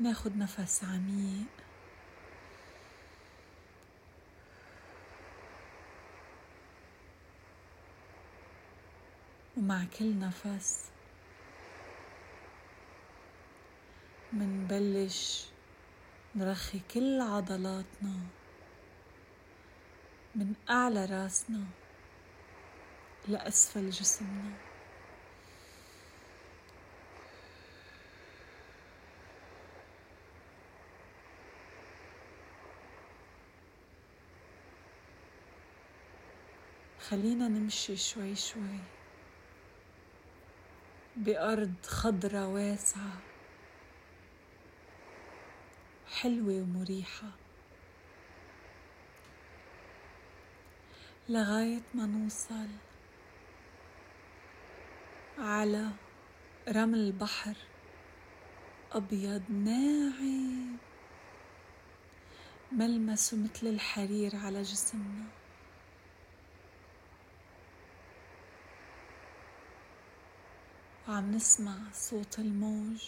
ناخد نفس عميق. ومع كل نفس منبلش نرخي كل عضلاتنا من أعلى راسنا لأسفل جسمنا. خلينا نمشي شوي شوي. بأرض خضرة واسعة. حلوة ومريحة. لغاية ما نوصل على رمل البحر. أبيض ناعم. ملمسه مثل الحرير على جسمنا. وعم نسمع صوت الموج.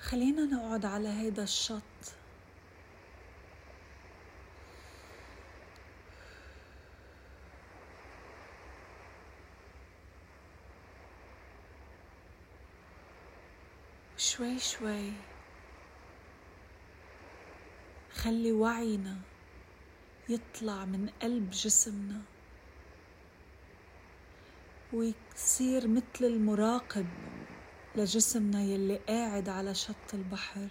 خلينا نقعد على هيدا الشط. شوي شوي. خلي وعينا. يطلع من قلب جسمنا. ويصير مثل المراقب لجسمنا يلي قاعد على شط البحر.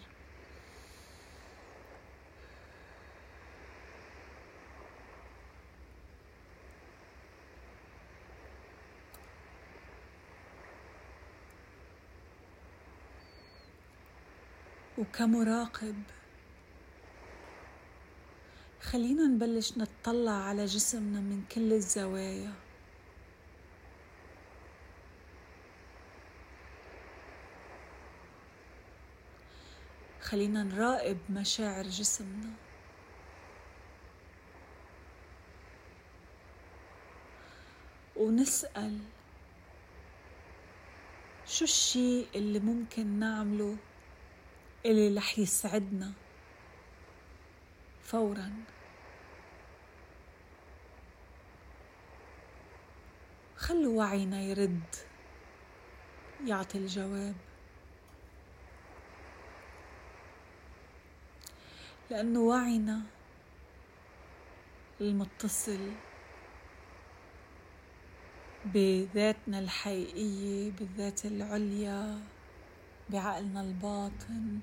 وكمراقب خلينا نبلش نتطلع على جسمنا من كل الزوايا. خلينا نراقب مشاعر جسمنا. ونسأل شو الشيء اللي ممكن نعمله اللي رح يسعدنا فورا. خلوا وعينا يرد يعطي الجواب. لأنه وعينا المتصل بذاتنا الحقيقية بالذات العليا بعقلنا الباطن.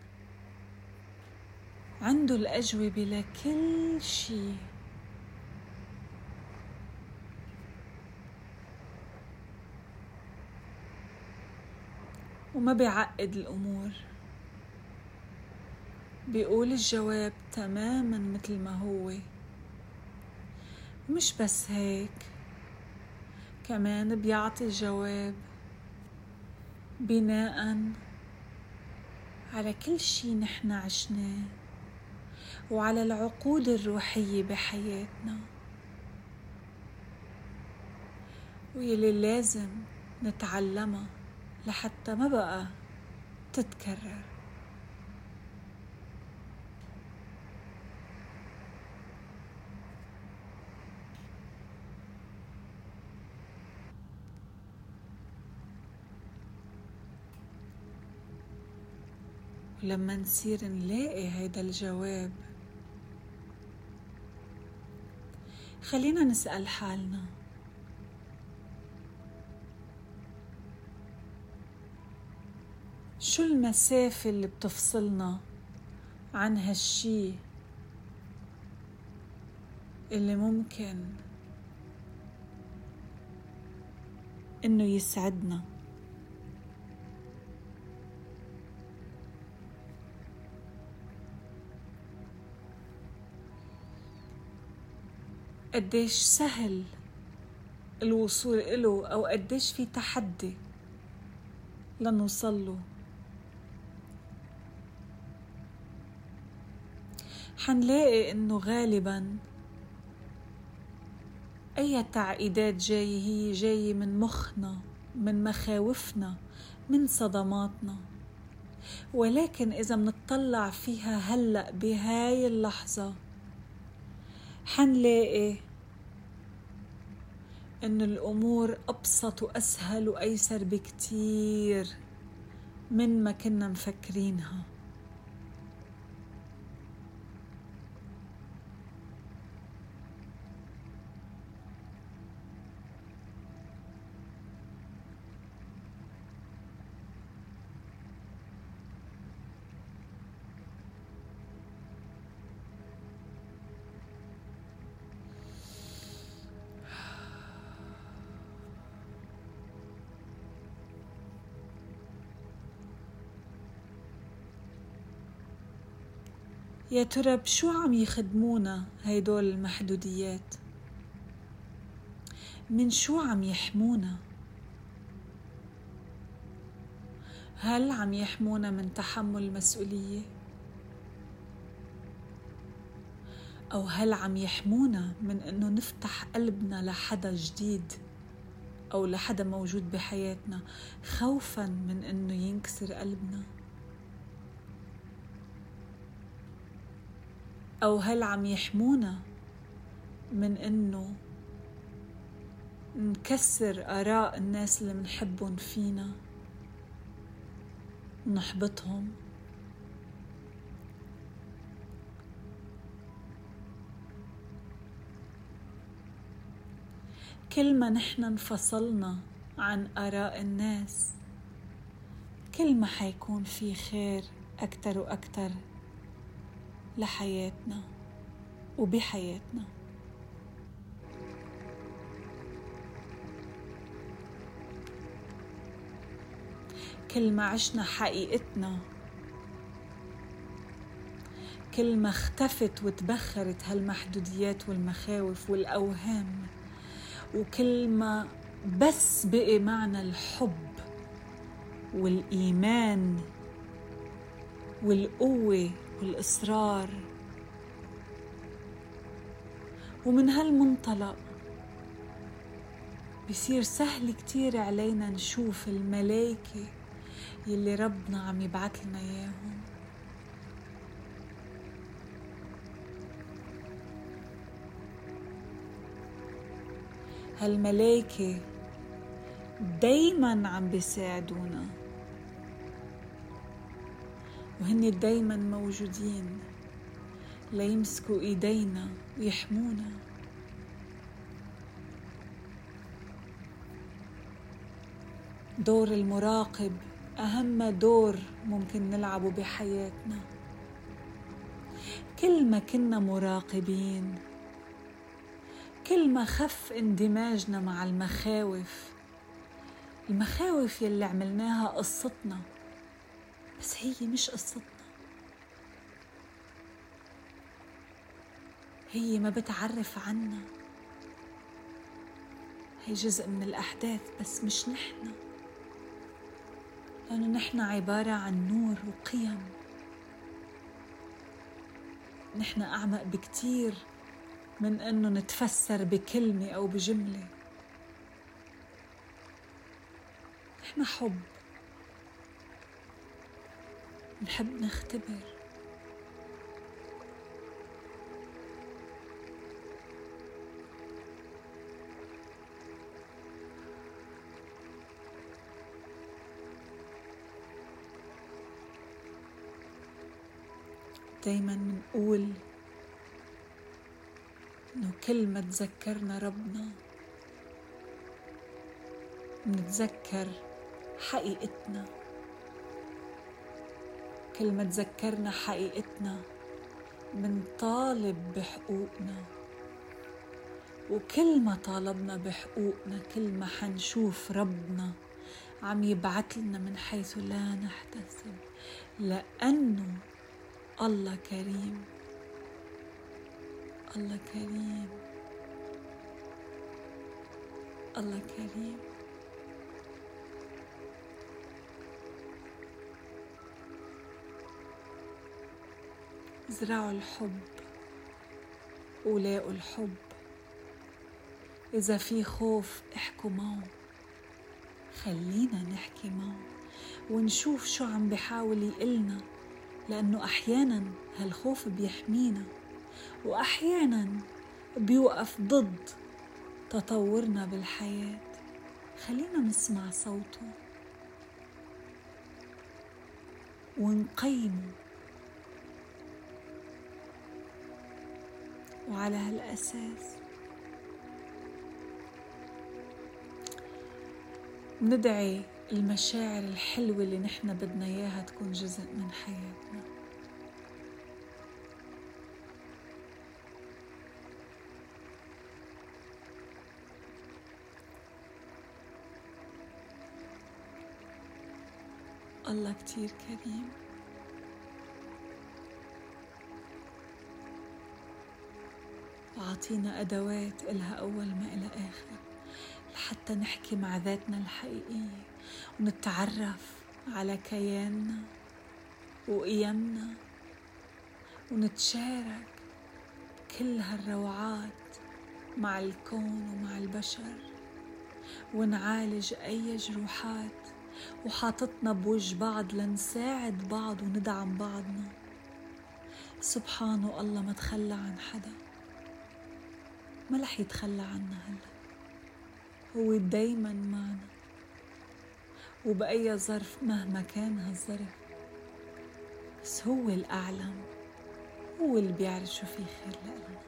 عنده الأجوبة لكل شيء. وما بيعقد الأمور. بيقول الجواب تماما مثل ما هو. مش بس هيك كمان بيعطي الجواب بناء على كل شي نحن عشناه وعلى العقود الروحية بحياتنا. واللي لازم نتعلمها. لحتى ما بقى تتكرر. ولما نصير نلاقي هيدا الجواب. خلينا نسأل حالنا. شو المسافة اللي بتفصلنا عن هالشي اللي ممكن إنه يسعدنا؟ قديش سهل الوصول إله أو قديش في تحدي لنوصل له؟ حنلاقي إنه غالبا أي تعقيدات جاية هي جاية من مخنا من مخاوفنا من صدماتنا. ولكن إذا منطلع فيها هلأ بهاي اللحظة حنلاقي إن الأمور أبسط وأسهل وأيسر بكتير من ما كنا مفكرينها. يا ترى بشو عم يخدمونا هيدول المحدوديات؟ من شو عم يحمونا؟ هل عم يحمونا من تحمل المسؤولية أو هل عم يحمونا من إنه نفتح قلبنا لحدا جديد أو لحدا موجود بحياتنا خوفا من إنه ينكسر قلبنا؟ أو هل عم يحمونا من إنه نكسر آراء الناس اللي منحبهم فينا ونحبطهم كل ما نحن انفصلنا عن آراء الناس كل ما حيكون في خير أكتر وأكتر. لحياتنا وبحياتنا. كل ما عشنا حقيقتنا. كل ما اختفت وتبخرت هالمحدوديات والمخاوف والأوهام. وكل ما بس بقي معنا الحب والإيمان والقوة والإصرار. ومن هالمنطلق بصير سهل كتير علينا نشوف الملايكة يلي ربنا عم يبعث لنا إياهم. هالملايكة دايما عم بيساعدونا. وهن دايما موجودين. ليمسكوا إيدينا ويحمونا. دور المراقب أهم دور ممكن نلعبه بحياتنا. كل ما كنا مراقبين. كل ما خف اندماجنا مع المخاوف. المخاوف يلي عملناها قصتنا. بس هي مش قصتنا. هي ما بتعرف عنا. هي جزء من الأحداث بس مش نحن. لأنه نحن عبارة عن نور وقيم. نحن أعمق بكتير من أنه نتفسر بكلمة أو بجملة. نحن حب. نحب نختبر. دايما منقول إنه كل ما تذكرنا ربنا. منتذكر حقيقتنا. كل ما تذكرنا حقيقتنا منطالب بحقوقنا. وكل ما طالبنا بحقوقنا كل ما حنشوف ربنا عم يبعث لنا من حيث لا نحتسب. لأنه الله كريم. الله كريم. الله كريم. زرعوا الحب ولاقوا الحب. إذا في خوف احكوا معه خلينا نحكي معه ونشوف شو عم بحاول يقلنا لأنه أحيانا هالخوف بيحمينا وأحيانا بيوقف ضد تطورنا بالحياة. خلينا نسمع صوته ونقيمه. وعلى هالأساس. ندعي المشاعر الحلوة اللي نحن بدنا إياها تكون جزء من حياتنا. الله كتير كريم. وعطينا أدوات إلها أول ما إلى آخر لحتى نحكي مع ذاتنا الحقيقية ونتعرف على كياننا وقيمنا ونتشارك كل هالروعات مع الكون ومع البشر ونعالج أي جروحات وحاطتنا بوجه بعض لنساعد بعض وندعم بعضنا. سبحانه الله ما تخلى عن حدا. ما رح يتخلى عنا هلا. هو دايما معنا وبأي ظرف مهما كان هالظرف. بس هو الأعلم هو اللي بيعرف شو في خير لنا